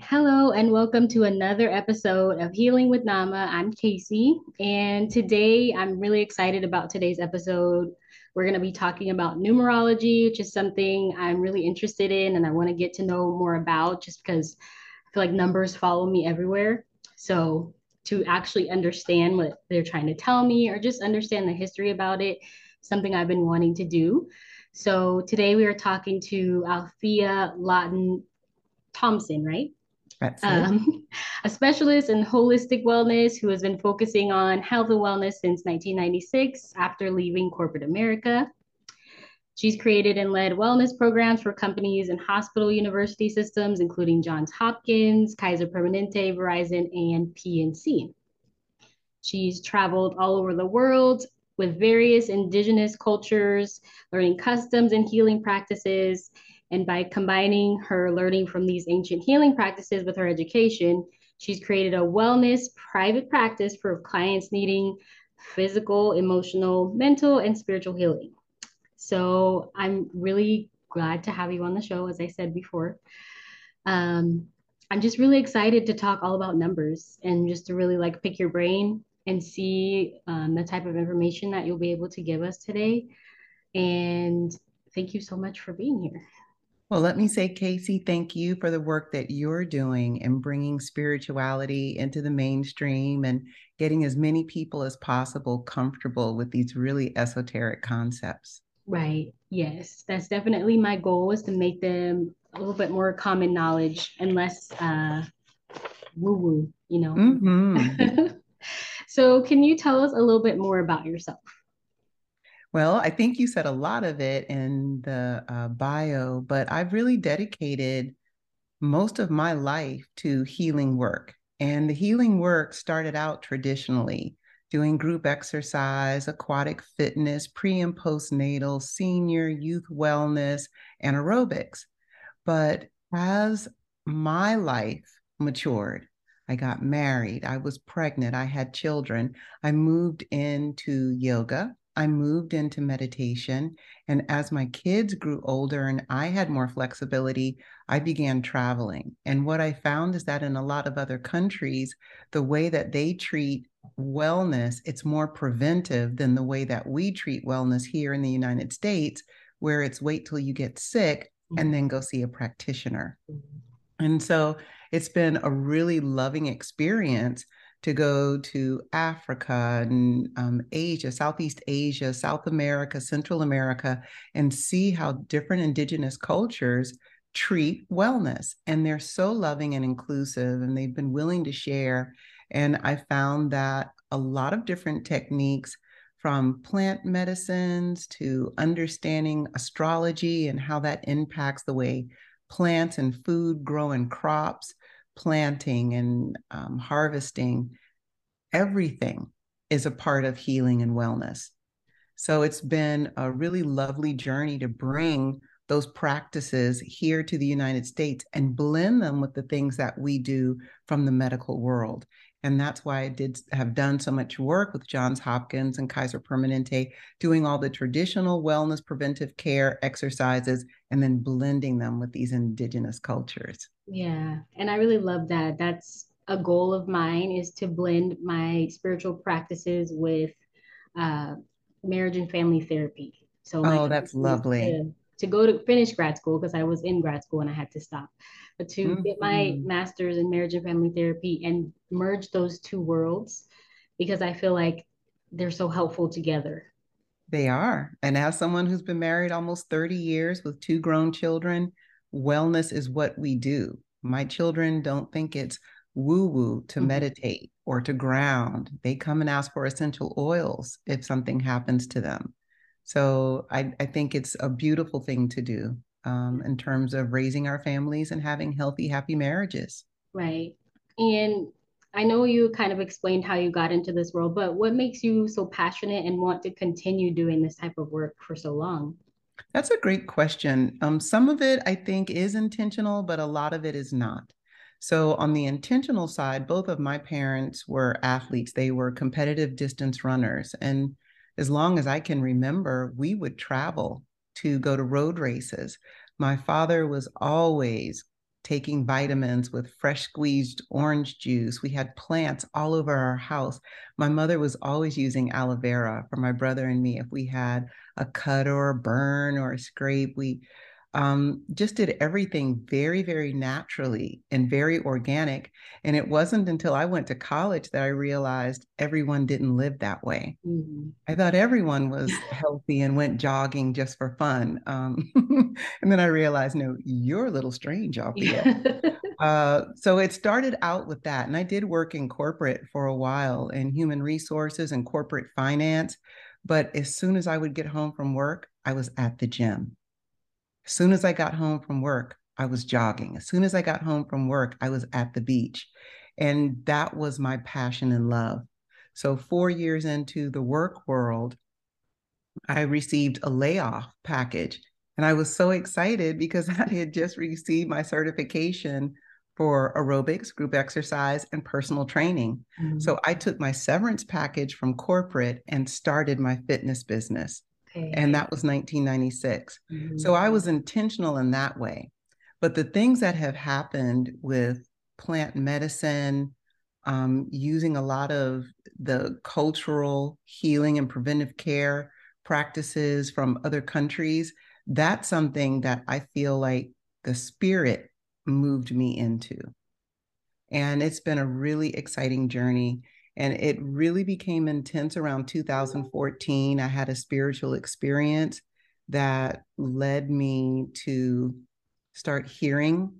Hello, and welcome to another episode of Healing with Nama. I'm Casey, and today I'm really excited about today's episode. We're going to be talking about numerology, which is something I'm really interested in and I want to get to know more about just because I feel like numbers follow me everywhere. So, to actually understand what they're trying to tell me or just understand the history about it, something I've been wanting to do. So, today we are talking to Althea Lawton Thompson, right? That's Um, a specialist in holistic wellness who has been focusing on health and wellness since 1996 after leaving corporate America. She's created and led wellness programs for companies and hospital university systems, including Johns Hopkins, Kaiser Permanente, Verizon, and PNC. She's traveled all over the world with various indigenous cultures, learning customs and healing practices, and by combining her learning from these ancient healing practices with her education, she's created a wellness private practice for clients needing physical, emotional, mental, and spiritual healing. So I'm really glad to have you on the show, as I said before. Um, I'm just really excited to talk all about numbers and just to really like pick your brain and see um, the type of information that you'll be able to give us today. And thank you so much for being here. Well, let me say, Casey, thank you for the work that you're doing in bringing spirituality into the mainstream and getting as many people as possible comfortable with these really esoteric concepts. Right. Yes, that's definitely my goal is to make them a little bit more common knowledge and less uh, woo woo, you know. Mm-hmm. so, can you tell us a little bit more about yourself? Well, I think you said a lot of it in the uh, bio, but I've really dedicated most of my life to healing work. And the healing work started out traditionally doing group exercise, aquatic fitness, pre and postnatal, senior, youth wellness, and aerobics. But as my life matured, I got married, I was pregnant, I had children, I moved into yoga I moved into meditation. And as my kids grew older and I had more flexibility, I began traveling. And what I found is that in a lot of other countries, the way that they treat wellness, it's more preventive than the way that we treat wellness here in the United States, where it's wait till you get sick and then mm-hmm. go see a practitioner. Mm-hmm. And so it's been a really loving experience to go to Africa and um, Asia, Southeast Asia, South America, Central America, and see how different indigenous cultures treat wellness. And they're so loving and inclusive, and they've been willing to share. And I found that a lot of different techniques from plant medicines to understanding astrology and how that impacts the way plants and food grow in crops planting and um, harvesting, everything is a part of healing and wellness. So it's been a really lovely journey to bring those practices here to the United States and blend them with the things that we do from the medical world. And that's why I did have done so much work with Johns Hopkins and Kaiser Permanente, doing all the traditional wellness preventive care exercises and then blending them with these indigenous cultures. Yeah, and I really love that. That's a goal of mine is to blend my spiritual practices with uh, marriage and family therapy. So, oh, that's lovely. To, to, go to finish grad school because I was in grad school and I had to stop, but to mm-hmm. get my master's in marriage and family therapy and merge those two worlds because I feel like they're so helpful together. They are. And as someone who's been married almost 30 years with two grown children, wellness is what we do. My children don't think it's woo woo to mm-hmm. meditate or to ground. They come and ask for essential oils if something happens to them. So I, I think it's a beautiful thing to do um, in terms of raising our families and having healthy, happy marriages. Right. And I know you kind of explained how you got into this world, but what makes you so passionate and want to continue doing this type of work for so long? That's a great question. Um, some of it I think is intentional, but a lot of it is not. So, on the intentional side, both of my parents were athletes. They were competitive distance runners. And as long as I can remember, we would travel to go to road races. My father was always taking vitamins with fresh squeezed orange juice. We had plants all over our house. My mother was always using aloe vera for my brother and me. If we had a cut or a burn or a scrape, we um, just did everything very, very naturally and very organic. And it wasn't until I went to college that I realized everyone didn't live that way. Mm-hmm. I thought everyone was healthy and went jogging just for fun. Um, and then I realized, no, you're a little strange, Althea. uh, so it started out with that. And I did work in corporate for a while in human resources and corporate finance. But as soon as I would get home from work, I was at the gym. As soon as I got home from work, I was jogging. As soon as I got home from work, I was at the beach. And that was my passion and love. So, four years into the work world, I received a layoff package. And I was so excited because I had just received my certification for aerobics, group exercise, and personal training. Mm-hmm. So I took my severance package from corporate and started my fitness business. Okay. And that was 1996. Mm-hmm. So I was intentional in that way. But the things that have happened with plant medicine, um, using a lot of the cultural healing and preventive care practices from other countries, that's something that I feel like the spirit moved me into. And it's been a really exciting journey. And it really became intense around 2014. I had a spiritual experience that led me to start hearing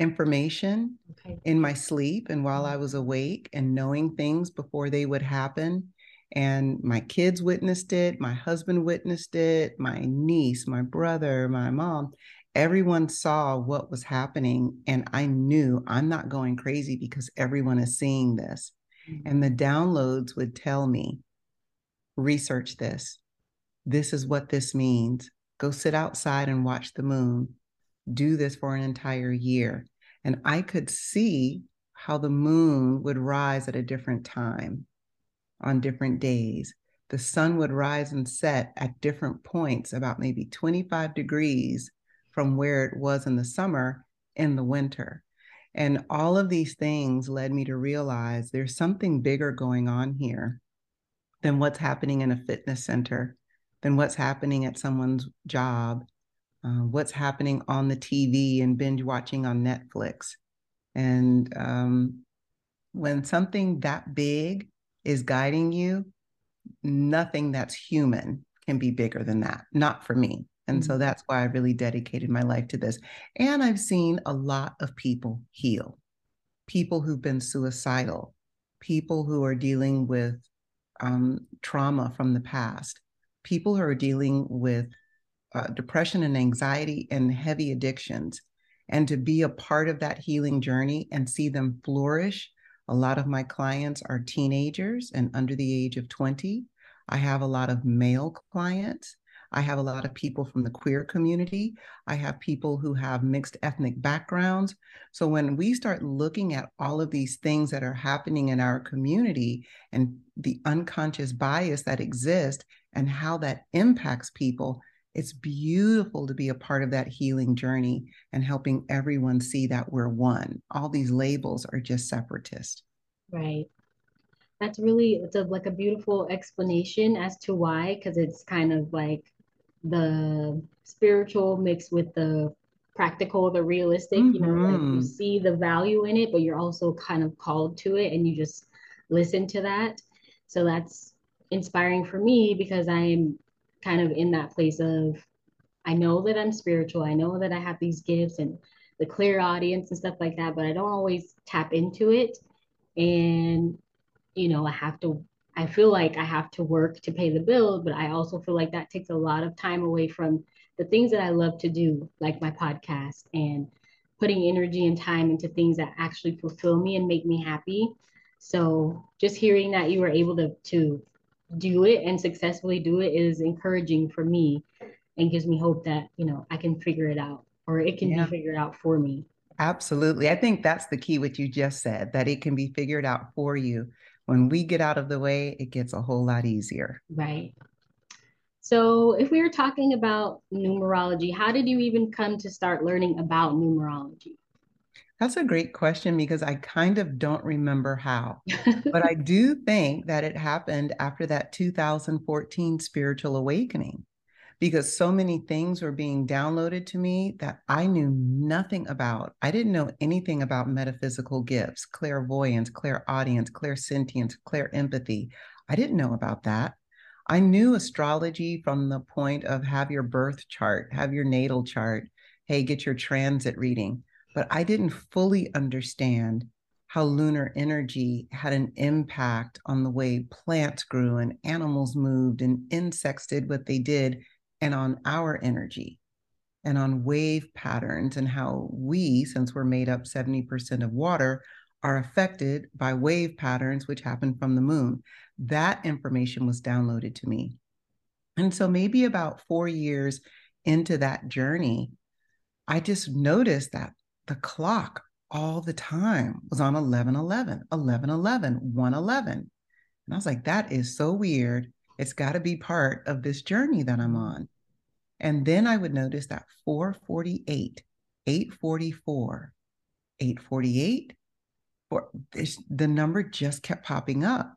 information okay. in my sleep and while I mm-hmm. was awake and knowing things before they would happen. And my kids witnessed it, my husband witnessed it, my niece, my brother, my mom. Everyone saw what was happening. And I knew I'm not going crazy because everyone is seeing this. And the downloads would tell me, research this. This is what this means. Go sit outside and watch the moon. Do this for an entire year. And I could see how the moon would rise at a different time on different days. The sun would rise and set at different points, about maybe 25 degrees from where it was in the summer in the winter. And all of these things led me to realize there's something bigger going on here than what's happening in a fitness center, than what's happening at someone's job, uh, what's happening on the TV and binge watching on Netflix. And um, when something that big is guiding you, nothing that's human can be bigger than that, not for me. And mm-hmm. so that's why I really dedicated my life to this. And I've seen a lot of people heal people who've been suicidal, people who are dealing with um, trauma from the past, people who are dealing with uh, depression and anxiety and heavy addictions. And to be a part of that healing journey and see them flourish. A lot of my clients are teenagers and under the age of 20. I have a lot of male clients I have a lot of people from the queer community. I have people who have mixed ethnic backgrounds. So when we start looking at all of these things that are happening in our community and the unconscious bias that exists and how that impacts people, it's beautiful to be a part of that healing journey and helping everyone see that we're one. All these labels are just separatist. Right. That's really it's a, like a beautiful explanation as to why, because it's kind of like the spiritual mixed with the practical, the realistic, mm-hmm. you know, like you mm-hmm. see the value in it, but you're also kind of called to it and you just listen to that. So that's inspiring for me because I'm kind of in that place of I know that I'm spiritual. I know that I have these gifts and the clairaudience and stuff like that, but I don't always tap into it. And, you know, I have to I feel like I have to work to pay the bills, but I also feel like that takes a lot of time away from the things that I love to do, like my podcast and putting energy and time into things that actually fulfill me and make me happy. So just hearing that you were able to to do it and successfully do it is encouraging for me and gives me hope that, you know, I can figure it out or it can yeah. be figured out for me. Absolutely. I think that's the key, what you just said, that it can be figured out for you when we get out of the way, it gets a whole lot easier. Right. So, if we were talking about numerology, how did you even come to start learning about numerology? That's a great question because I kind of don't remember how. but I do think that it happened after that 2014 spiritual awakening because so many things were being downloaded to me that I knew nothing about. I didn't know anything about metaphysical gifts, clairvoyance, clairaudience, clairsentience, clairempathy. I didn't know about that. I knew astrology from the point of have your birth chart, have your natal chart, hey, get your transit reading. But I didn't fully understand how lunar energy had an impact on the way plants grew and animals moved and insects did what they did and on our energy and on wave patterns and how we, since we're made up 70% of water, are affected by wave patterns which happen from the moon. That information was downloaded to me. And so maybe about four years into that journey, I just noticed that the clock all the time was on 11 11, 11 11, 1 11. And I was like, that is so weird. It's got to be part of this journey that I'm on. And then I would notice that 448, 844, 848, or this, the number just kept popping up.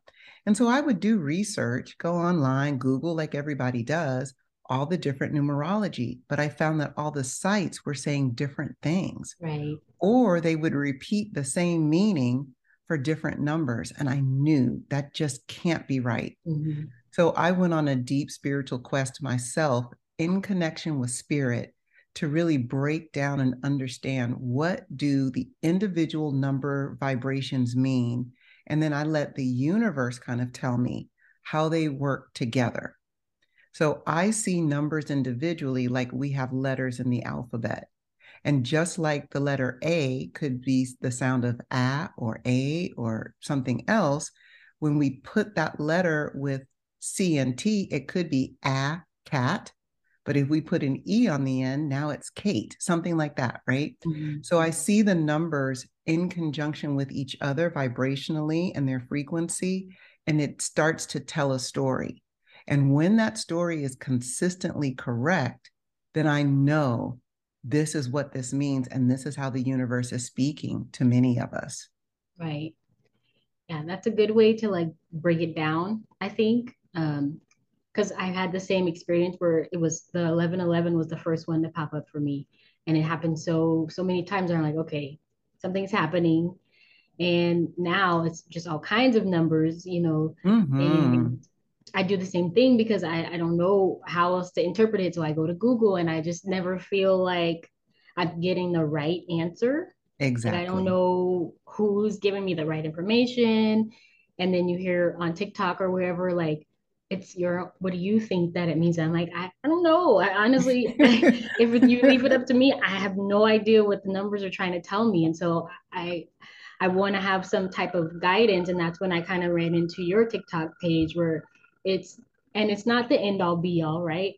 And so I would do research, go online, Google like everybody does, all the different numerology. But I found that all the sites were saying different things. Right. Or they would repeat the same meaning for different numbers. And I knew that just can't be right. Mm-hmm. So I went on a deep spiritual quest myself in connection with spirit to really break down and understand what do the individual number vibrations mean and then i let the universe kind of tell me how they work together. So i see numbers individually like we have letters in the alphabet. And just like the letter a could be the sound of a or a or something else when we put that letter with c and t it could be a cat but if we put an E on the end, now it's Kate, something like that, right? Mm-hmm. So I see the numbers in conjunction with each other vibrationally and their frequency, and it starts to tell a story. And when that story is consistently correct, then I know this is what this means. And this is how the universe is speaking to many of us. Right. Yeah, that's a good way to like break it down, I think. Um, because I had the same experience where it was the 1111 was the first one to pop up for me. And it happened so, so many times. I'm like, okay, something's happening. And now it's just all kinds of numbers, you know. Mm-hmm. And I do the same thing because I, I don't know how else to interpret it. So I go to Google and I just never feel like I'm getting the right answer. Exactly. I don't know who's giving me the right information. And then you hear on TikTok or wherever, like, it's your what do you think that it means? I'm like i, I don't know. I, honestly if you leave it up to me i have no idea what the numbers are trying to tell me. And so i i want to have some type of guidance. And that's when i kind of ran into your tiktok page where it's and it's not the end all be all right?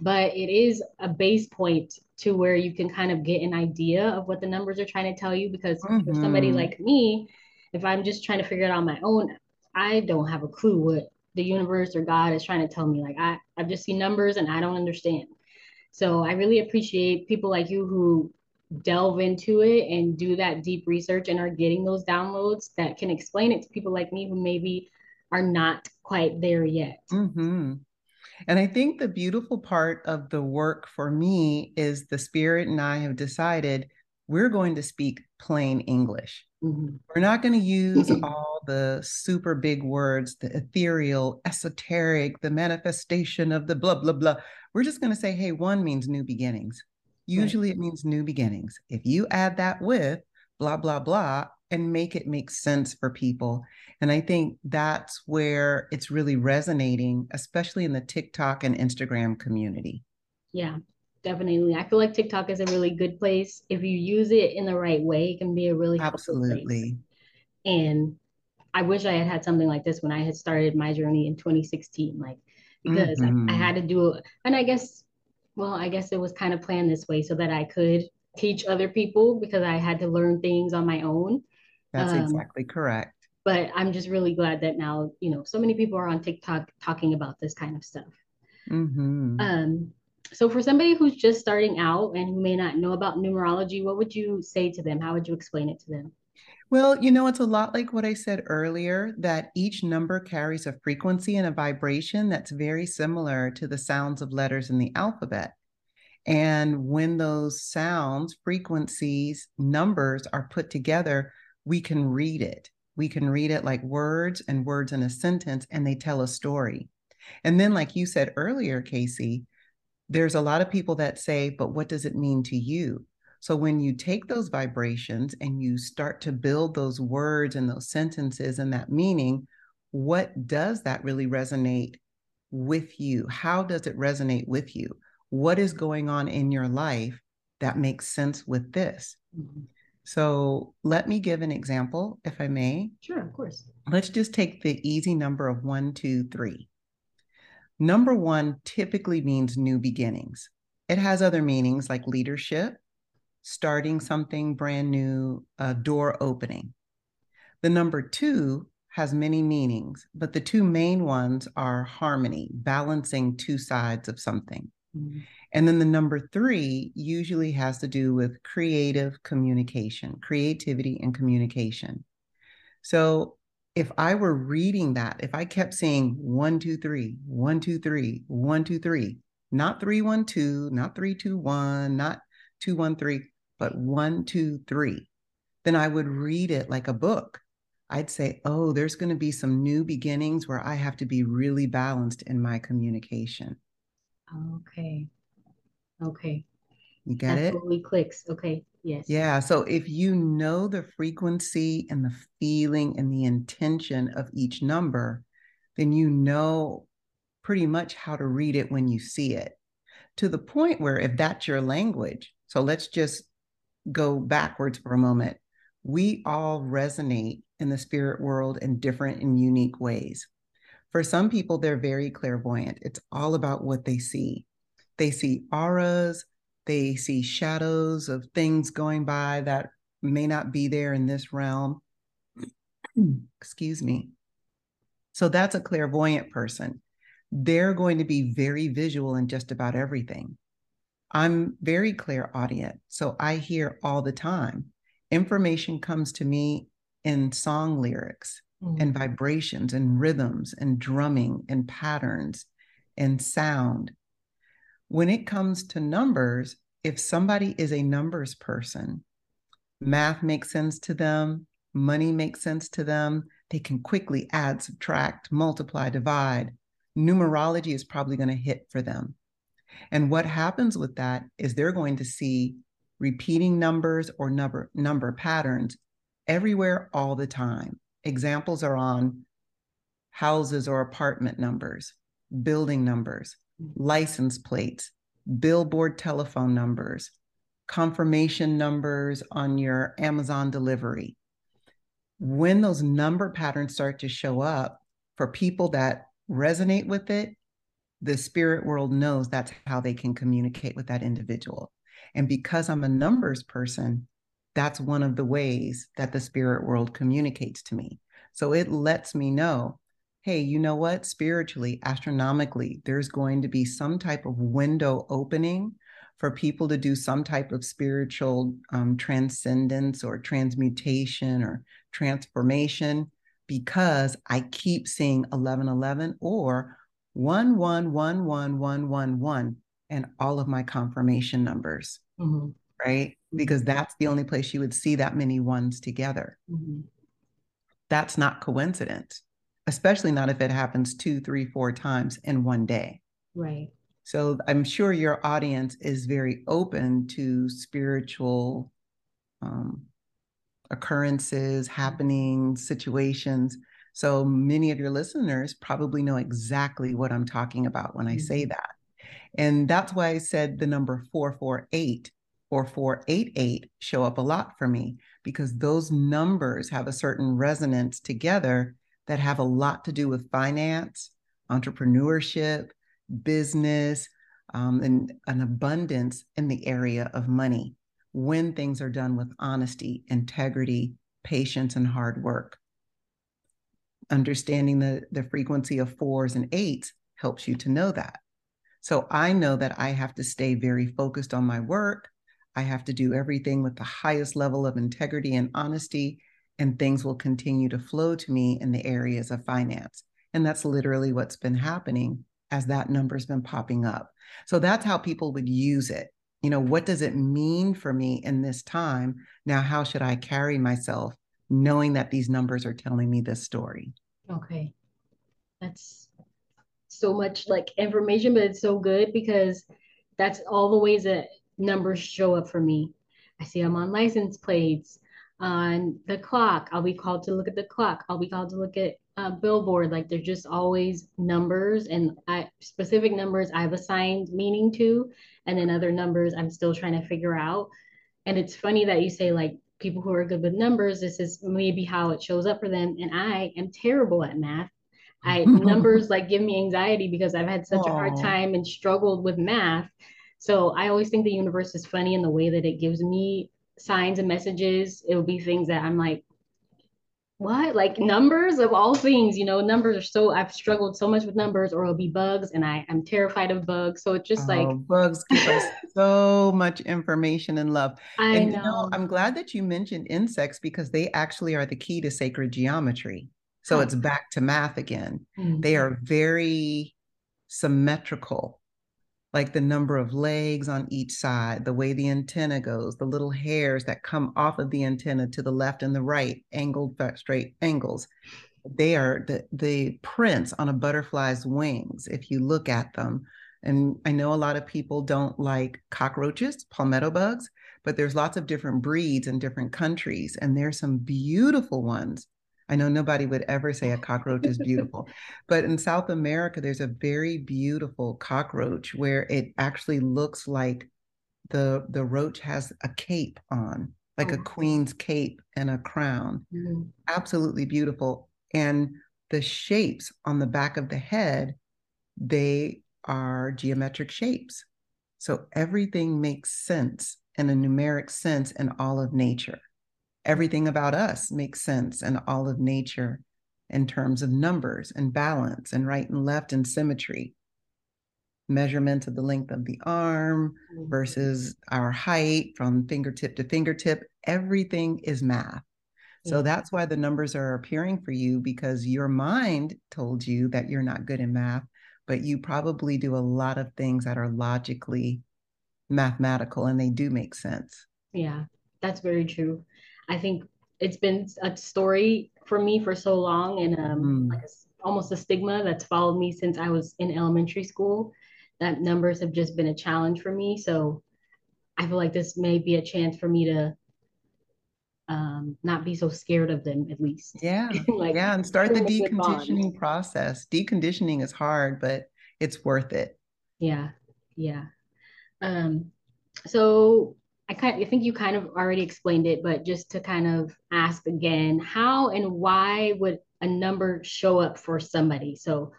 But it is a base point to where you can kind of get an idea of what the numbers are trying to tell you. Because mm-hmm. for somebody like me if i'm just trying to figure it out on my own i don't have a clue what the universe or God is trying to tell me. Like I, I've just seen numbers and I don't understand. So I really appreciate people like you who delve into it and do that deep research and are getting those downloads that can explain it to people like me who maybe are not quite there yet. Mm-hmm. And I think the beautiful part of the work for me is the spirit and I have decided we're going to speak plain English. Mm-hmm. We're not going to use all the super big words, the ethereal, esoteric, the manifestation of the blah, blah, blah. We're just going to say, hey, one means new beginnings. Usually right. it means new beginnings. If you add that with blah, blah, blah, and make it make sense for people. And I think that's where it's really resonating, especially in the TikTok and Instagram community. Yeah, definitely. I feel like TikTok is a really good place. If you use it in the right way, it can be a really absolutely. And I wish I had had something like this when I had started my journey in 2016, like because mm-hmm. I, I, had to do it. And I guess, well, I guess it was kind of planned this way so that I could teach other people because I had to learn things on my own. That's um, exactly correct. But I'm just really glad that now, you know, so many people are on TikTok talking about this kind of stuff. Mm-hmm. Um, so for somebody who's just starting out and who may not know about numerology, what would you say to them? How would you explain it to them? Well, you know, it's a lot like what I said earlier that each number carries a frequency and a vibration that's very similar to the sounds of letters in the alphabet. And when those sounds, frequencies, numbers are put together, we can read it. We can read it like words and words in a sentence, and they tell a story. And then, like you said earlier, Casey, there's a lot of people that say, but what does it mean to you? So when you take those vibrations and you start to build those words and those sentences and that meaning, what does that really resonate with you? How does it resonate with you? What is going on in your life that makes sense with this? Mm-hmm. So let me give an example, if I may. Sure, of course. Let's just take the easy number of one, two, three. Number one typically means new beginnings. It has other meanings like leadership, starting something brand new, a door opening. The number two has many meanings, but the two main ones are harmony, balancing two sides of something. Mm-hmm. And then the number three usually has to do with creative communication, creativity and communication. So if I were reading that, if I kept saying one, two, three, one, two, three, one, two, three, not three, one, two, not three, two, one, not two, one, three, but one, two, three, then I would read it like a book. I'd say, oh, there's going to be some new beginnings where I have to be really balanced in my communication. Okay. Okay. You get it? Totally clicks. Okay. Yes. Yeah. So if you know the frequency and the feeling and the intention of each number, then you know pretty much how to read it when you see it. To the point where if that's your language, so let's just go backwards for a moment. We all resonate in the spirit world in different and unique ways. For some people, they're very clairvoyant. It's all about what they see. They see auras, they see shadows of things going by that may not be there in this realm. Excuse me. So that's a clairvoyant person. They're going to be very visual in just about everything. I'm very clairaudience, so I hear all the time. Information comes to me in song lyrics mm-hmm. and vibrations and rhythms and drumming and patterns and sound when it comes to numbers, if somebody is a numbers person, math makes sense to them, money makes sense to them, they can quickly add, subtract, multiply, divide. Numerology is probably going to hit for them. And what happens with that is they're going to see repeating numbers or number number patterns everywhere all the time. Examples are on houses or apartment numbers, building numbers, license plates, billboard telephone numbers, confirmation numbers on your Amazon delivery. When those number patterns start to show up for people that resonate with it, the spirit world knows that's how they can communicate with that individual. And because I'm a numbers person, that's one of the ways that the spirit world communicates to me. So it lets me know hey, you know what? Spiritually, astronomically, there's going to be some type of window opening for people to do some type of spiritual um, transcendence or transmutation or transformation because I keep seeing 1111 or 111111 and all of my confirmation numbers, mm-hmm. right? Mm-hmm. Because that's the only place you would see that many ones together. Mm-hmm. That's not coincidence especially not if it happens two, three, four times in one day. Right. So I'm sure your audience is very open to spiritual um, occurrences, happenings, situations. So many of your listeners probably know exactly what I'm talking about when I say mm-hmm. that. And that's why I said the number 448 or 488 show up a lot for me because those numbers have a certain resonance together that have a lot to do with finance, entrepreneurship, business, um, and an abundance in the area of money when things are done with honesty, integrity, patience, and hard work. Understanding the, the frequency of fours and eights helps you to know that. So I know that I have to stay very focused on my work. I have to do everything with the highest level of integrity and honesty, and things will continue to flow to me in the areas of finance. And that's literally what's been happening as that number's been popping up. So that's how people would use it. You know, what does it mean for me in this time? Now, how should I carry myself knowing that these numbers are telling me this story? Okay. That's so much like information, but it's so good because that's all the ways that numbers show up for me. I see them on license plates, on the clock. I'll be called to look at the clock. I'll be called to look at a billboard. Like they're just always numbers and I, specific numbers I've assigned meaning to, and then other numbers I'm still trying to figure out. And it's funny that you say like people who are good with numbers, this is maybe how it shows up for them. And I am terrible at math. I numbers like give me anxiety because I've had such Aww. a hard time and struggled with math. So I always think the universe is funny in the way that it gives me signs and messages. It will be things that I'm like, what? Like numbers of all things, you know, numbers are so I've struggled so much with numbers, or it'll be bugs, and I I'm terrified of bugs. So it's just oh, like bugs give us so much information and love. I and know. You know. I'm glad that you mentioned insects because they actually are the key to sacred geometry. So it's back to math again. Mm-hmm. They are very symmetrical, like the number of legs on each side, the way the antenna goes, the little hairs that come off of the antenna to the left and the right, angled straight angles. They are the, the prints on a butterfly's wings, if you look at them. And I know a lot of people don't like cockroaches, palmetto bugs, but there's lots of different breeds in different countries. And there's some beautiful ones I know nobody would ever say a cockroach is beautiful, but in South America, there's a very beautiful cockroach where it actually looks like the the roach has a cape on, like oh. a queen's cape and a crown. Mm-hmm. Absolutely beautiful. And the shapes on the back of the head, they are geometric shapes. So everything makes sense in a numeric sense in all of nature everything about us makes sense and all of nature in terms of numbers and balance and right and left and symmetry. Measurement of the length of the arm mm-hmm. versus our height from fingertip to fingertip everything is math. So that's why the numbers are appearing for you because your mind told you that you're not good in math but you probably do a lot of things that are logically mathematical and they do make sense. Yeah that's very true I think it's been a story for me for so long and um, mm. like a, almost a stigma that's followed me since I was in elementary school. That numbers have just been a challenge for me. So I feel like this may be a chance for me to um, not be so scared of them at least. Yeah. like, yeah. And start the deconditioning process. Deconditioning is hard, but it's worth it. Yeah. Yeah. Um, so I kind I think you kind of already explained it, but just to kind of ask again, how and why would a number show up for somebody? So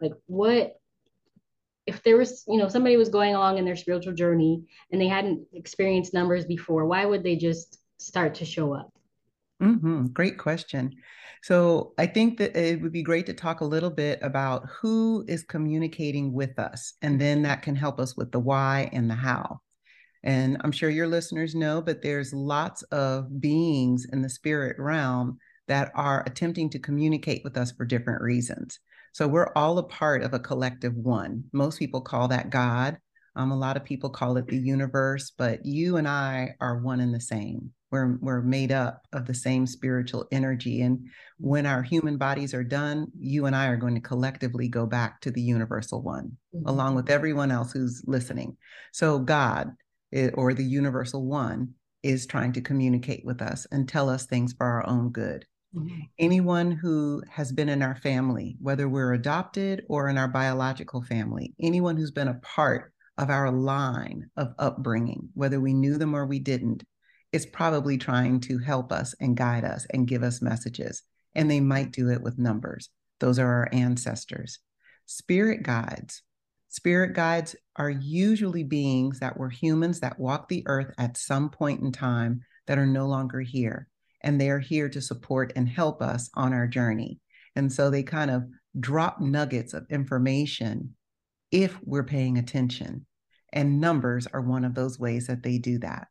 like what if there was, you know, somebody was going along in their spiritual journey and they hadn't experienced numbers before, why would they just start to show up? Mm-hmm. Great question. So I think that it would be great to talk a little bit about who is communicating with us, and then that can help us with the why and the how. And I'm sure your listeners know, but there's lots of beings in the spirit realm that are attempting to communicate with us for different reasons. So we're all a part of a collective one. Most people call that God. Um, a lot of people call it the universe, but you and I are one and the same. We're, we're made up of the same spiritual energy. And when our human bodies are done, you and I are going to collectively go back to the universal one, mm-hmm. along with everyone else who's listening. So, God, or the universal one is trying to communicate with us and tell us things for our own good. Mm-hmm. Anyone who has been in our family, whether we're adopted or in our biological family, anyone who's been a part of our line of upbringing, whether we knew them or we didn't, is probably trying to help us and guide us and give us messages. And they might do it with numbers. Those are our ancestors. Spirit guides Spirit guides are usually beings that were humans that walked the earth at some point in time that are no longer here. And they are here to support and help us on our journey. And so they kind of drop nuggets of information if we're paying attention. And numbers are one of those ways that they do that.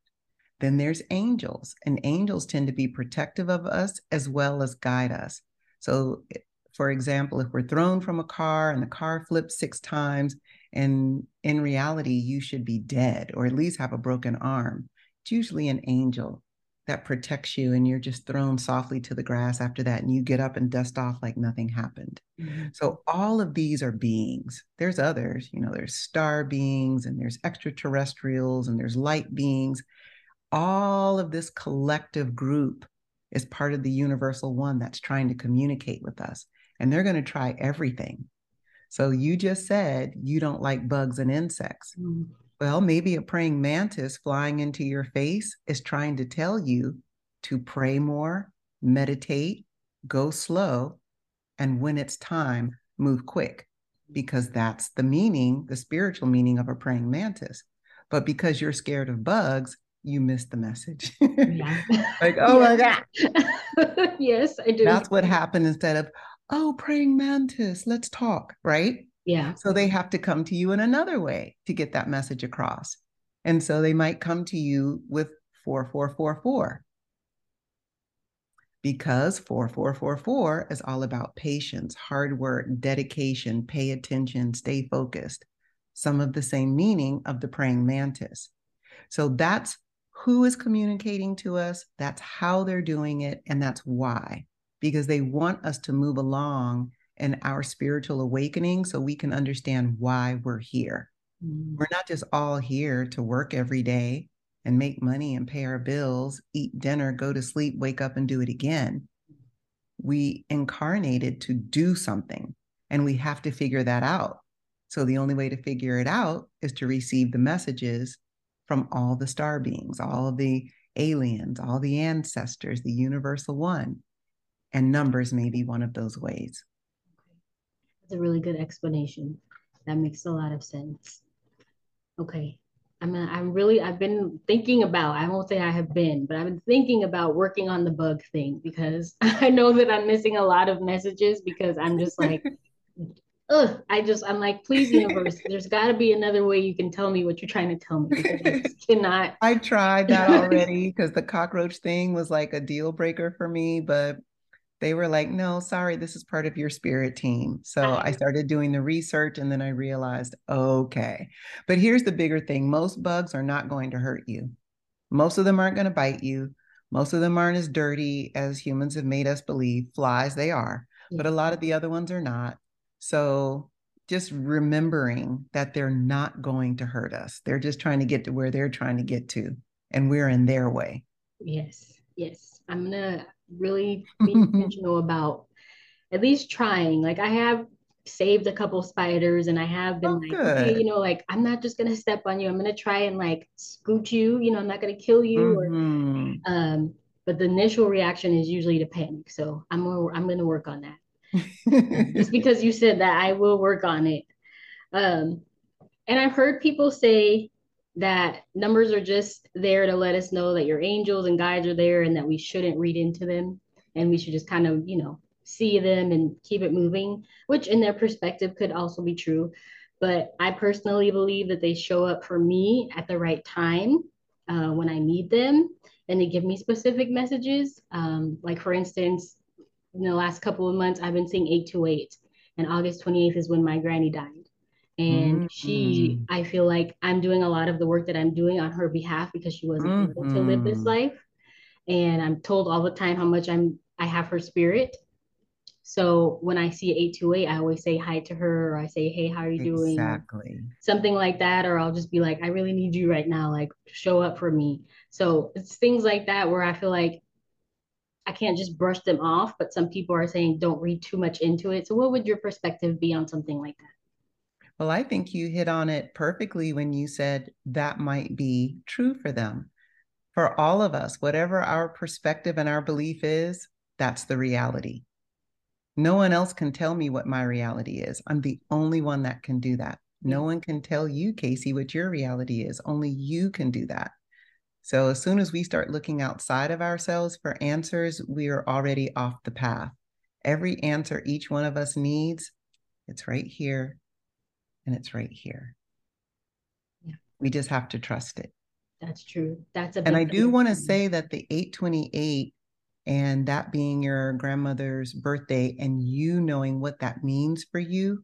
Then there's angels, and angels tend to be protective of us as well as guide us. So, for example, if we're thrown from a car and the car flips six times, and in reality, you should be dead or at least have a broken arm, it's usually an angel that protects you, and you're just thrown softly to the grass after that, and you get up and dust off like nothing happened. Mm-hmm. So, all of these are beings. There's others, you know, there's star beings, and there's extraterrestrials, and there's light beings all of this collective group is part of the universal one that's trying to communicate with us. And they're going to try everything. So you just said you don't like bugs and insects. Mm. Well, maybe a praying mantis flying into your face is trying to tell you to pray more, meditate, go slow, and when it's time, move quick, because that's the meaning, the spiritual meaning of a praying mantis. But because you're scared of bugs, you missed the message. Like, oh my God. yes, I do. That's what happened instead of, oh, praying mantis, let's talk, right? Yeah. So they have to come to you in another way to get that message across. And so they might come to you with 4444 because 4444 is all about patience, hard work, dedication, pay attention, stay focused. Some of the same meaning of the praying mantis. So that's who is communicating to us, that's how they're doing it, and that's why, because they want us to move along in our spiritual awakening so we can understand why we're here. Mm. We're not just all here to work every day and make money and pay our bills, eat dinner, go to sleep, wake up and do it again. We incarnated to do something and we have to figure that out. So the only way to figure it out is to receive the messages from all the star beings, all the aliens, all the ancestors, the universal one. And numbers may be one of those ways. That's a really good explanation. That makes a lot of sense. Okay. I'm I'm really I've been thinking about I won't say I have been, but I've been thinking about working on the bug thing because I know that I'm missing a lot of messages because I'm just like ugh, I just, I'm like, please, universe, there's got to be another way you can tell me what you're trying to tell me. I cannot. I tried that already because the cockroach thing was like a deal breaker for me, but they were like, no, sorry, this is part of your spirit team. So I started doing the research and then I realized, okay. But here's the bigger thing most bugs are not going to hurt you, most of them aren't going to bite you. Most of them aren't as dirty as humans have made us believe. Flies, they are, but a lot of the other ones are not. So just remembering that they're not going to hurt us. They're just trying to get to where they're trying to get to, and we're in their way. Yes, yes. I'm gonna really be intentional about at least trying. Like I have saved a couple spiders and I have been oh, like, okay, you know, like I'm not just gonna step on you. I'm gonna try and like scoot you, you know, I'm not gonna kill you mm-hmm. or um but the initial reaction is usually to panic. So I'm gonna I'm gonna work on that. just because you said that, I will work on it. Um, and I've heard people say that numbers are just there to let us know that your angels and guides are there and that we shouldn't read into them and we should just kind of, you know, see them and keep it moving, which in their perspective could also be true. But I personally believe that they show up for me at the right time uh, when I need them and they give me specific messages. Um, like, for instance, in the last couple of months, I've been seeing 828. And August 28th is when my granny died. And mm-hmm. she, I feel like I'm doing a lot of the work that I'm doing on her behalf because she wasn't mm-hmm. able to live this mm-hmm. life. And I'm told all the time how much I'm I have her spirit. So when I see 828, I always say hi to her or I say, hey, how are you doing? Exactly. Something like that. Or I'll just be like, I really need you right now. Like show up for me. So it's things like that where I feel like I can't just brush them off, but some people are saying don't read too much into it. So, what would your perspective be on something like that? Well, I think you hit on it perfectly when you said that might be true for them. For all of us, whatever our perspective and our belief is, that's the reality. No one else can tell me what my reality is. I'm the only one that can do that. No one can tell you, Casey, what your reality is. Only you can do that. So as soon as we start looking outside of ourselves for answers, we are already off the path. Every answer each one of us needs, it's right here. And it's right here. Yeah. We just have to trust it. That's true. That's a and I do want to say that the 828 and that being your grandmother's birthday and you knowing what that means for you,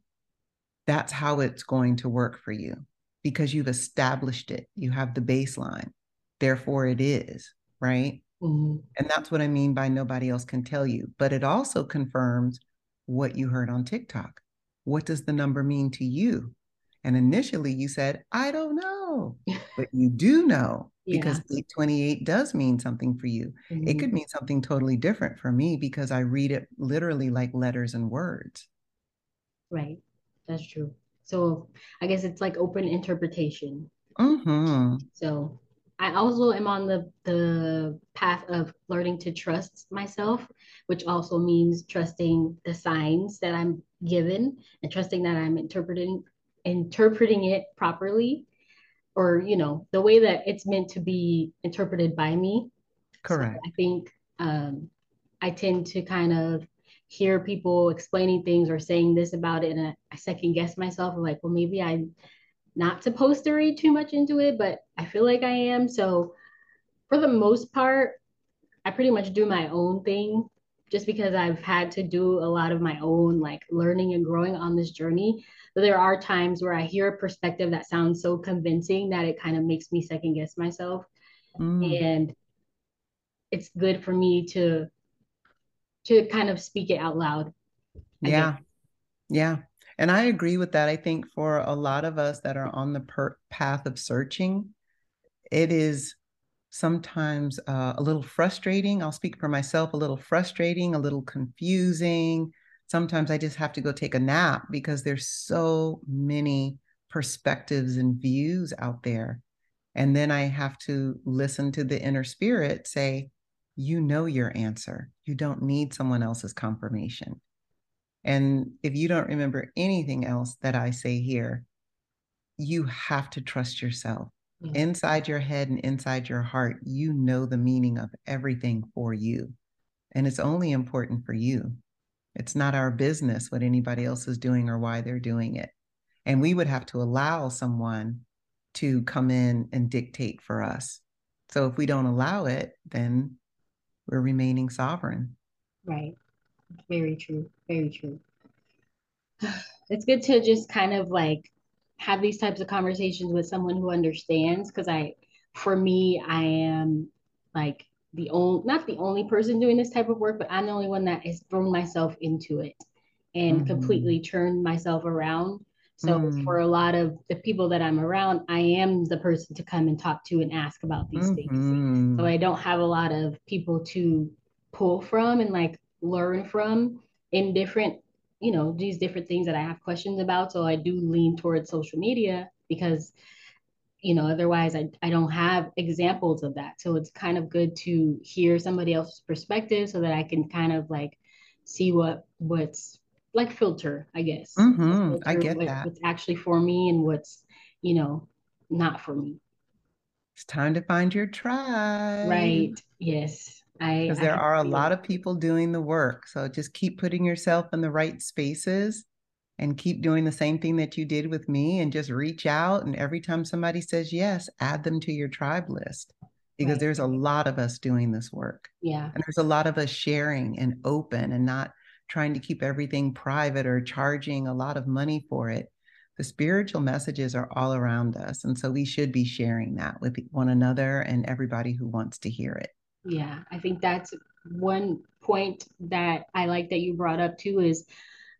that's how it's going to work for you because you've established it. You have the baseline. Therefore, it is, right? Mm-hmm. And that's what I mean by nobody else can tell you. But it also confirms what you heard on TikTok. What does the number mean to you? And initially you said, I don't know, but you do know because yeah. 828 does mean something for you. Mm-hmm. It could mean something totally different for me because I read it literally like letters and words. Right. That's true. So I guess it's like open interpretation. Mm-hmm. So I also am on the the path of learning to trust myself, which also means trusting the signs that I'm given and trusting that I'm interpreting interpreting it properly or you know the way that it's meant to be interpreted by me. Correct. So i think um, i tend to kind of hear people explaining things or saying this about it and I, I second guess myself. Like well maybe i'm not supposed to read too much into it but i feel like i am. So for the most part i pretty much do my own thing just because i've had to do a lot of my own like learning and growing on this journey but there are times where I hear a perspective that sounds so convincing that it kind of makes me second guess myself. Mm. And it's good for me to to kind of speak it out loud. I yeah. Guess. Yeah. And I agree with that. I think for a lot of us that are on the per- path of searching, it is sometimes uh, a little frustrating. I'll speak for myself, a little frustrating, a little confusing, sometimes I just have to go take a nap because there's so many perspectives and views out there. And then I have to listen to the inner spirit say, you know your answer. You don't need someone else's confirmation. And if you don't remember anything else that I say here, you have to trust yourself. Mm-hmm. Inside your head and inside your heart, you know the meaning of everything for you. And it's only important for you. It's not our business what anybody else is doing or why they're doing it. And we would have to allow someone to come in and dictate for us. So if we don't allow it, then we're remaining sovereign. Right. Very true. Very true. It's good to just kind of like have these types of conversations with someone who understands because I for me I am like the only not the only person doing this type of work, but I'm the only one that has thrown myself into it and mm-hmm. completely turned myself around. So mm. for a lot of the people that I'm around, I am the person to come and talk to and ask about these mm-hmm. things. So I don't have a lot of people to pull from and like learn from in different, you know, these different things that I have questions about. So I do lean towards social media because you know otherwise I, I don't have examples of that. So it's kind of good to hear somebody else's perspective so that i can kind of like see what what's like filter i guess. Mm-hmm. i get what, that. what's actually for me and what's you know not for me. It's time to find your tribe. Right. Yes because there I are a lot of people doing the work so just keep putting yourself in the right spaces and keep doing the same thing that you did with me and just reach out. And every time somebody says yes, add them to your tribe list because right. there's a lot of us doing this work. Yeah. And there's a lot of us sharing and open and not trying to keep everything private or charging a lot of money for it. The spiritual messages are all around us. And so we should be sharing that with one another and everybody who wants to hear it. Yeah, I think that's one point that I like that you brought up too is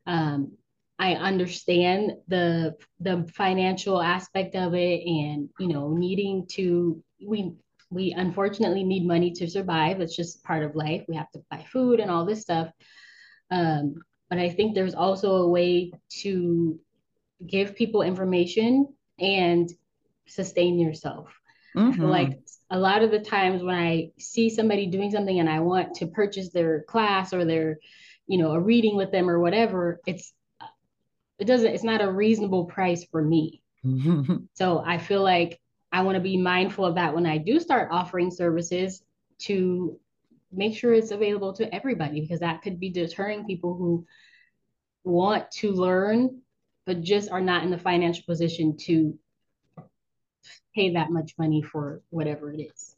um, I understand the the financial aspect of it and you know needing to we we unfortunately need money to survive. It's just part of life. We have to buy food and all this stuff. Um, but I think there's also a way to give people information and sustain yourself. Mm-hmm. Like a lot of the times when I see somebody doing something and I want to purchase their class or their, you know, a reading with them or whatever, it's it doesn't it's not a reasonable price for me so i feel like i want to be mindful of that when i do start offering services to make sure it's available to everybody because that could be deterring people who want to learn but just are not in the financial position to pay that much money for whatever it is.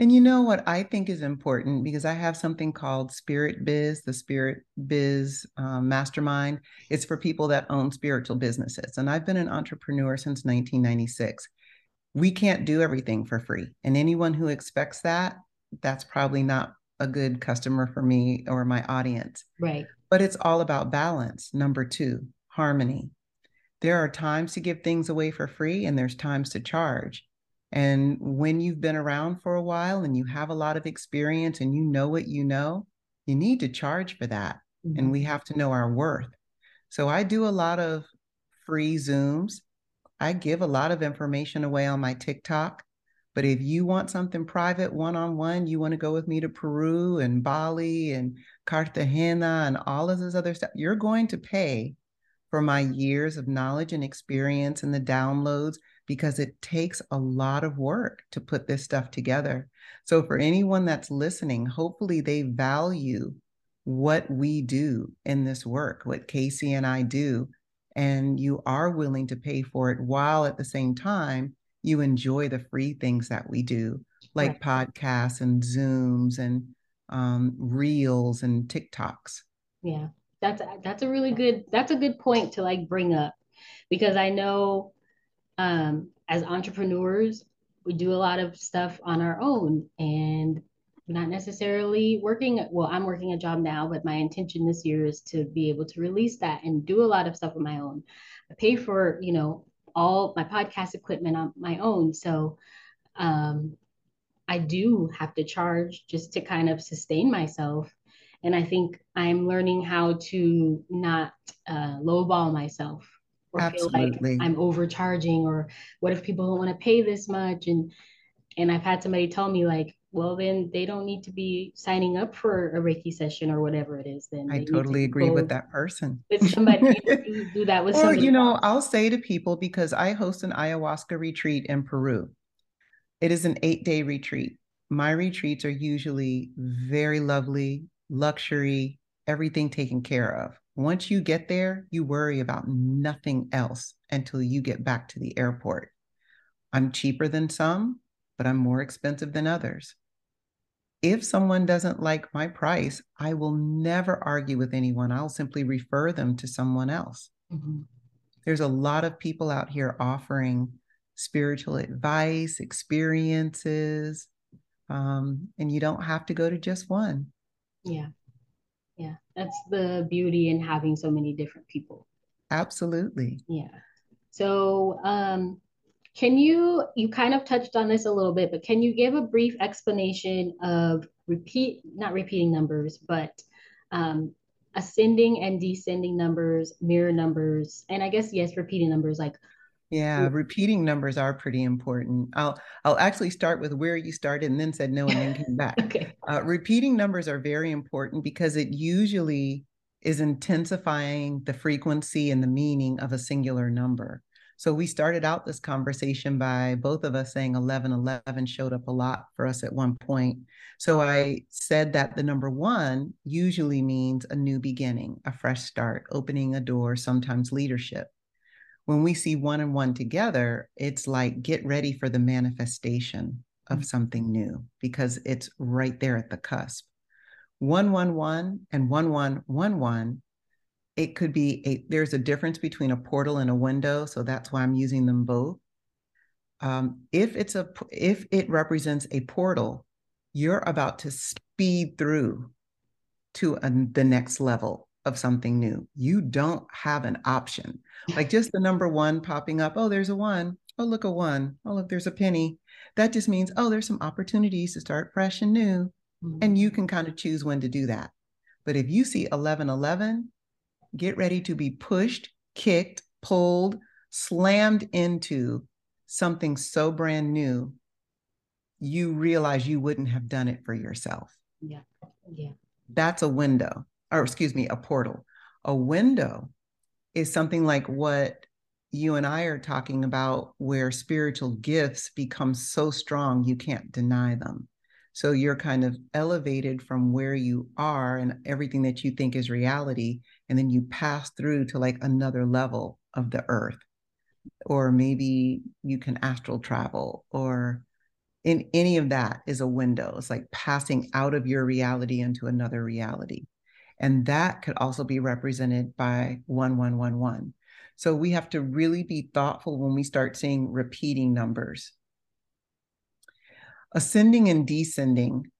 And you know what I think is important because I have something called Spirit Biz, the Spirit Biz um, Mastermind. It's for people that own spiritual businesses. And I've been an entrepreneur since 1996. We can't do everything for free. And anyone who expects that, that's probably not a good customer for me or my audience. Right. But it's all about balance. Number two, harmony. There are times to give things away for free, and there's times to charge. And when you've been around for a while and you have a lot of experience and you know what you know, you need to charge for that. Mm-hmm. And we have to know our worth. So I do a lot of free Zooms. I give a lot of information away on my TikTok. But if you want something private, one on one, you want to go with me to Peru and Bali and Cartagena and all of this other stuff, you're going to pay for my years of knowledge and experience and the downloads because it takes a lot of work to put this stuff together. So, for anyone that's listening, hopefully they value what we do in this work, what Casey and I do, and you are willing to pay for it while at the same time you enjoy the free things that we do, like right. podcasts and Zooms and um, reels and TikToks. Yeah, that's that's a really good that's a good point to like bring up because I know um, as entrepreneurs, we do a lot of stuff on our own and not necessarily working. Well, I'm working a job now, but my intention this year is to be able to release that and do a lot of stuff on my own. I pay for, you know, all my podcast equipment on my own. So um, I do have to charge just to kind of sustain myself. And I think I'm learning how to not uh, lowball myself or Absolutely. feel like I'm overcharging or what if people don't want to pay this much and and I've had somebody tell me like well then they don't need to be signing up for a Reiki session or whatever it is then I totally to agree with that person with somebody do, do that with or somebody you know. I'll say to people because I host an ayahuasca retreat in Peru it is an 8-day retreat my retreats are usually very lovely luxury everything taken care of once you get there, you worry about nothing else until you get back to the airport. I'm cheaper than some, but I'm more expensive than others. If someone doesn't like my price, I will never argue with anyone. I'll simply refer them to someone else. Mm-hmm. There's a lot of people out here offering spiritual advice, experiences, um, and you don't have to go to just one. Yeah. Yeah. That's the beauty in having so many different people. Absolutely. Yeah. So um can you you kind of touched on this a little bit but can you give a brief explanation of repeat not repeating numbers but um ascending and descending numbers mirror numbers and i guess yes repeating numbers like yeah, repeating numbers are pretty important. I'll I'll actually start with where you started and then said no and then came back. okay. Uh, repeating numbers are very important because it usually is intensifying the frequency and the meaning of a singular number. So we started out this conversation by both of us saying 1111 showed up a lot for us at one point. So I said that the number one usually means a new beginning, a fresh start, opening a door, sometimes leadership when we see one and one together, it's like get ready for the manifestation of mm-hmm. something new because it's right there at the cusp. 111 and 1111 it could be a there's a difference between a portal and a window so that's why i'm using them both um, if it's a if it represents a portal you're about to speed through to a, the next level of something new. You don't have an option. Like just the number one popping up. Oh, there's a one. Oh, look, a one. Oh, look, there's a penny. That just means, oh, there's some opportunities to start fresh and new. Mm-hmm. And you can kind of choose when to do that. But if you see 1111, get ready to be pushed, kicked, pulled, slammed into something so brand new, you realize you wouldn't have done it for yourself. Yeah. Yeah. That's a window or excuse me, a portal. A window is something like what you and I are talking about, where spiritual gifts become so strong you can't deny them. So you're kind of elevated from where you are and everything that you think is reality. And then you pass through to like another level of the earth. Or maybe you can astral travel or in any of that is a window. It's like passing out of your reality into another reality. And that could also be represented by 1111. So we have to really be thoughtful when we start seeing repeating numbers. Ascending and descending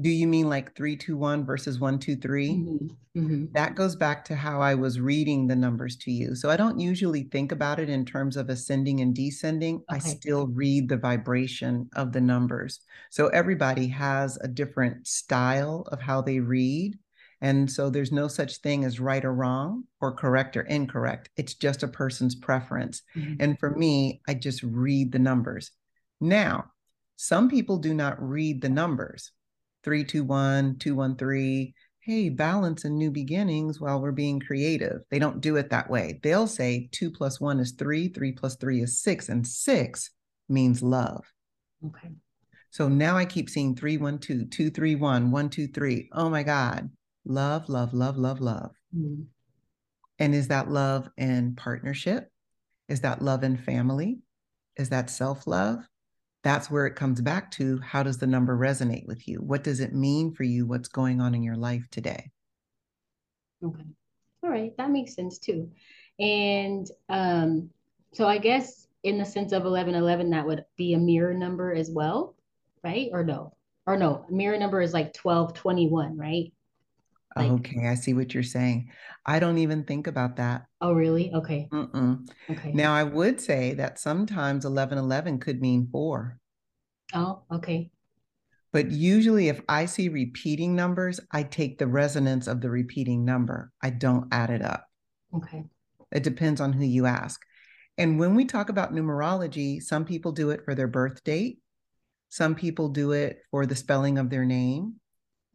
do you mean like 321 versus 123 mm-hmm. mm-hmm. that goes back to how i was reading the numbers to you so i don't usually think about it in terms of ascending and descending okay. i still read the vibration of the numbers so everybody has a different style of how they read and so there's no such thing as right or wrong or correct or incorrect it's just a person's preference mm-hmm. and for me i just read the numbers now some people do not read the numbers 321, 213, hey, balance and new beginnings while we're being creative. They don't do it that way. They'll say two plus one is three, three plus three is six, and six means love. Okay. So now I keep seeing three, one, two, two, three, one, one, two, three. Oh my God. Love, love, love, love, love. Mm-hmm. And is that love in partnership? Is that love in family? Is that self love? That's where it comes back to how does the number resonate with you? What does it mean for you? What's going on in your life today? Okay. All right. That makes sense too. And um, so I guess in the sense of 1111, that would be a mirror number as well, right? Or no? Or no, mirror number is like 1221, right? Like, okay, I see what you're saying. I don't even think about that. Oh, really? Okay. Mm-mm. Okay. Now, I would say that sometimes 1111 could mean four. Oh, okay. But usually, if I see repeating numbers, I take the resonance of the repeating number. I don't add it up. Okay. It depends on who you ask. And when we talk about numerology, some people do it for their birth date, some people do it for the spelling of their name,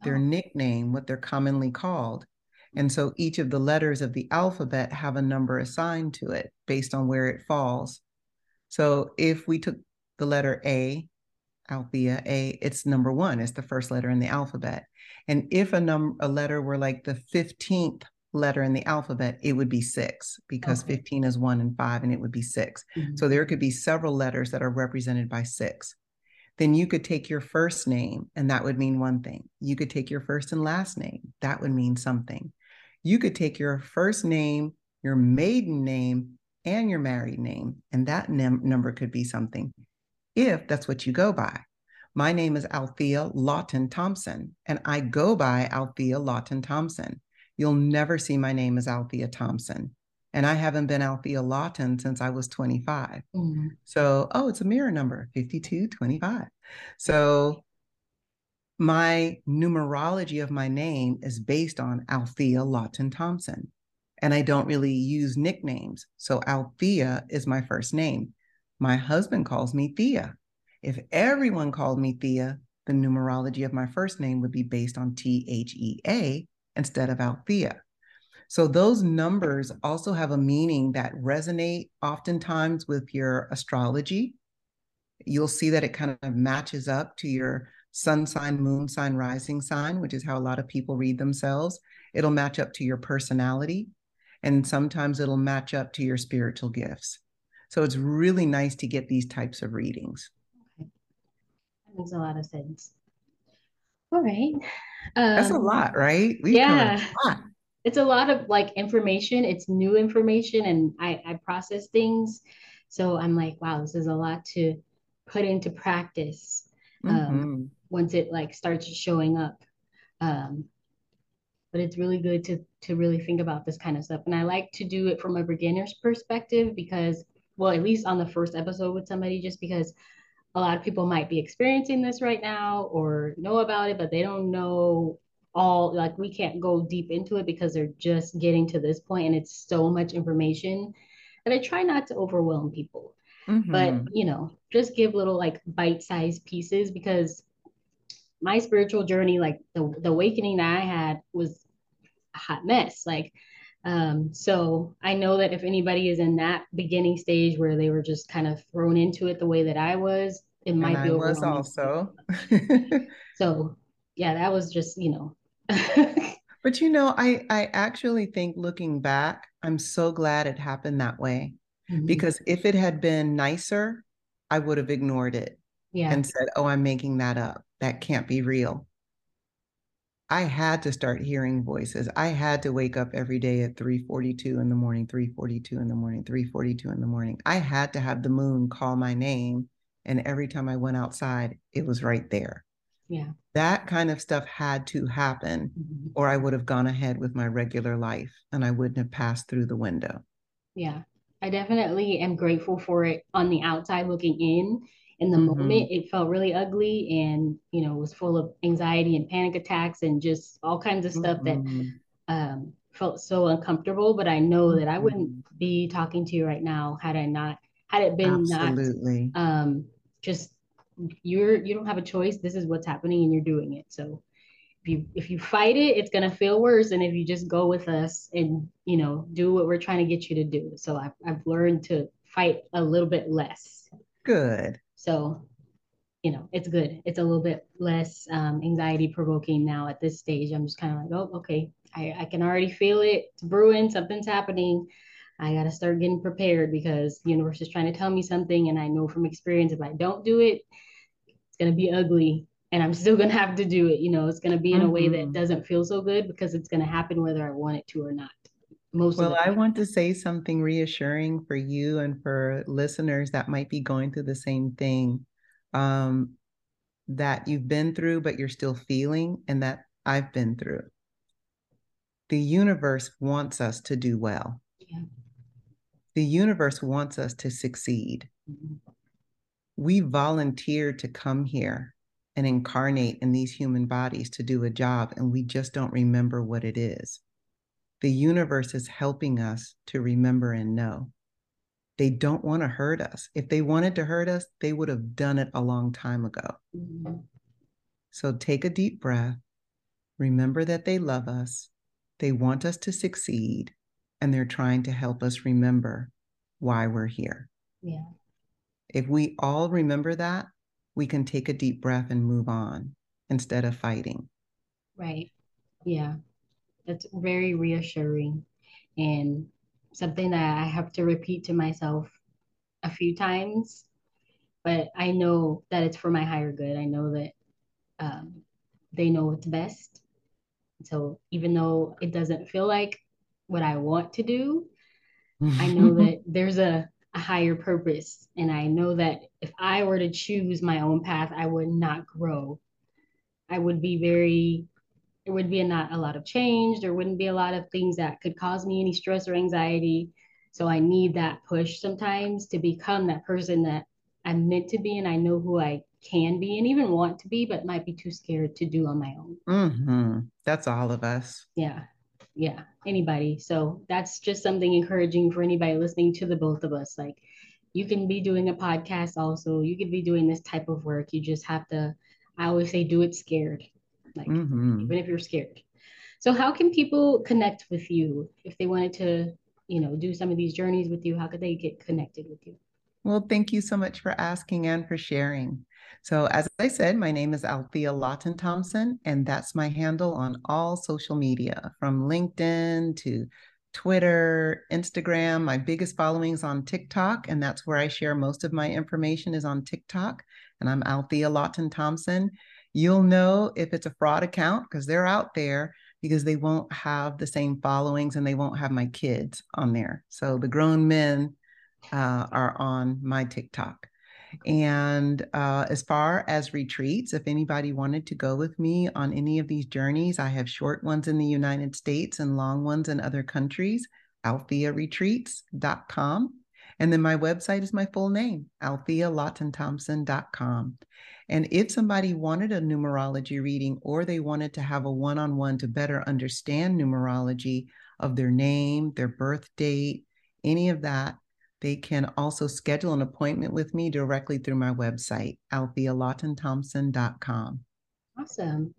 their oh. nickname, what they're commonly called. And so each of the letters of the alphabet have a number assigned to it based on where it falls. So if we took the letter A, Althea, A, it's number one, it's the first letter in the alphabet. And if a number a letter were like the 15th letter in the alphabet, it would be six because okay. 15 is one and five, and it would be 6 mm-hmm. So there could be several letters that are represented by six then you could take your first name and that would mean one thing. You could take your first and last name, that would mean something. You could take your first name, your maiden name, and your married name, and that num- number could be something if that's what you go by. My name is Althea Lawton Thompson, and I go by Althea Lawton Thompson. You'll never see my name as Althea Thompson. And I haven't been Althea Lawton since I was 25. Mm-hmm. So, oh, it's a mirror number 5225. So, my numerology of my name is based on Althea Lawton Thompson. And I don't really use nicknames. So, Althea is my first name. My husband calls me Thea. If everyone called me Thea, the numerology of my first name would be based on T H E A instead of Althea. So those numbers also have a meaning that resonate oftentimes with your astrology. You'll see that it kind of matches up to your sun sign, moon sign, rising sign, which is how a lot of people read themselves. It'll match up to your personality, and sometimes it'll match up to your spiritual gifts. So it's really nice to get these types of readings. Okay. That makes a lot of sense. All right. Um, That's a um, lot, right? We've yeah. A lot it's a lot of like information. It's new information and i i process things. So i'm like wow this is a lot to put into practice um, mm-hmm. once it like starts showing up. Um, but it's really good to to really think about this kind of stuff. And i like to do it from a beginner's perspective because well at least on the first episode with somebody just because a lot of people might be experiencing this right now or know about it but they don't know all like we can't go deep into it because they're just getting to this point and it's so much information and i try not to overwhelm people mm-hmm. but you know just give little like bite-sized pieces because my spiritual journey like the, the awakening that i had was a hot mess like um, so I know that if anybody is in that beginning stage where they were just kind of thrown into it the way that I was, it might and be I was also. so yeah, that was just, you know. but you know, I I actually think looking back, I'm so glad it happened that way. Mm-hmm. Because if it had been nicer, I would have ignored it yeah. and said, "Oh, I'm making that up. That can't be real." I had to start hearing voices. I had to wake up every day at 3:42 in the morning, 3:42 in the morning, 3:42 in the morning. I had to have the moon call my name and every time I went outside, it was right there. Yeah. That kind of stuff had to happen mm-hmm. or I would have gone ahead with my regular life and I wouldn't have passed through the window. Yeah. I definitely am grateful for it on the outside looking in in the mm-hmm. moment it felt really ugly and you know was full of anxiety and panic attacks and just all kinds of stuff mm-hmm. that um, felt so uncomfortable but i know that i wouldn't mm-hmm. be talking to you right now had i not had it been Absolutely. not um, just you're you don't have a choice this is what's happening and you're doing it so if you if you fight it it's going to feel worse than if you just go with us and you know do what we're trying to get you to do so i've, I've learned to fight a little bit less good so, you know, it's good. It's a little bit less um, anxiety provoking now at this stage. I'm just kind of like, oh, okay, I, I can already feel it. It's brewing. Something's happening. I got to start getting prepared because the universe is trying to tell me something. And I know from experience, if I don't do it, it's going to be ugly and I'm still going to have to do it. You know, it's going to be in a way that mm-hmm. doesn't feel so good because it's going to happen whether I want it to or not. Most well, I want to say something reassuring for you and for listeners that might be going through the same thing um, that you've been through, but you're still feeling, and that I've been through. The universe wants us to do well. Yeah. The universe wants us to succeed. Mm-hmm. We volunteered to come here and incarnate in these human bodies to do a job, and we just don't remember what it is. The universe is helping us to remember and know. They don't want to hurt us. If they wanted to hurt us, they would have done it a long time ago. Mm-hmm. So take a deep breath. Remember that they love us. They want us to succeed, and they're trying to help us remember why we're here. Yeah. If we all remember that, we can take a deep breath and move on instead of fighting. Right. Yeah. That's very reassuring and something that I have to repeat to myself a few times. But I know that it's for my higher good. I know that um, they know what's best. So even though it doesn't feel like what I want to do, I know that there's a, a higher purpose. And I know that if I were to choose my own path, I would not grow. I would be very there would be a, not a lot of change. There wouldn't be a lot of things that could cause me any stress or anxiety. So I need that push sometimes to become that person that I'm meant to be and I know who I can be and even want to be, but might be too scared to do on my own. Mm-hmm. That's all of us. Yeah. Yeah. Anybody. So that's just something encouraging for anybody listening to the both of us. Like you can be doing a podcast also. You could be doing this type of work. You just have to, I always say, do it scared like mm-hmm. even if you're scared. So how can people connect with you if they wanted to, you know, do some of these journeys with you? How could they get connected with you? Well, thank you so much for asking and for sharing. So, as I said, my name is Althea Lawton Thompson, and that's my handle on all social media from LinkedIn to Twitter, Instagram. My biggest followings on TikTok, and that's where I share most of my information is on TikTok. And I'm Althea Lawton Thompson. You'll know if it's a fraud account because they're out there because they won't have the same followings and they won't have my kids on there. So the grown men uh, are on my TikTok. And uh, as far as retreats, if anybody wanted to go with me on any of these journeys, I have short ones in the United States and long ones in other countries, althearetreats.com. And then my website is my full name, althealawtonthompson.com. And if somebody wanted a numerology reading or they wanted to have a one on one to better understand numerology of their name, their birth date, any of that, they can also schedule an appointment with me directly through my website, althealawtonthompson.com. Awesome.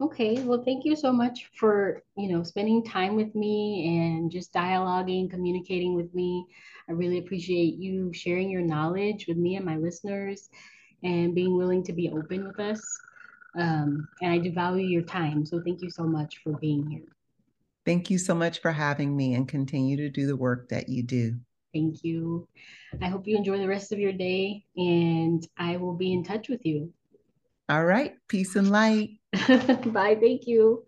Okay, well, thank you so much for you know spending time with me and just dialoguing, communicating with me. I really appreciate you sharing your knowledge with me and my listeners and being willing to be open with us. Um, and I do value your time. So thank you so much for being here. Thank you so much for having me and continue to do the work that you do. Thank you. I hope you enjoy the rest of your day and I will be in touch with you. All right. Peace and light. Bye. Thank you.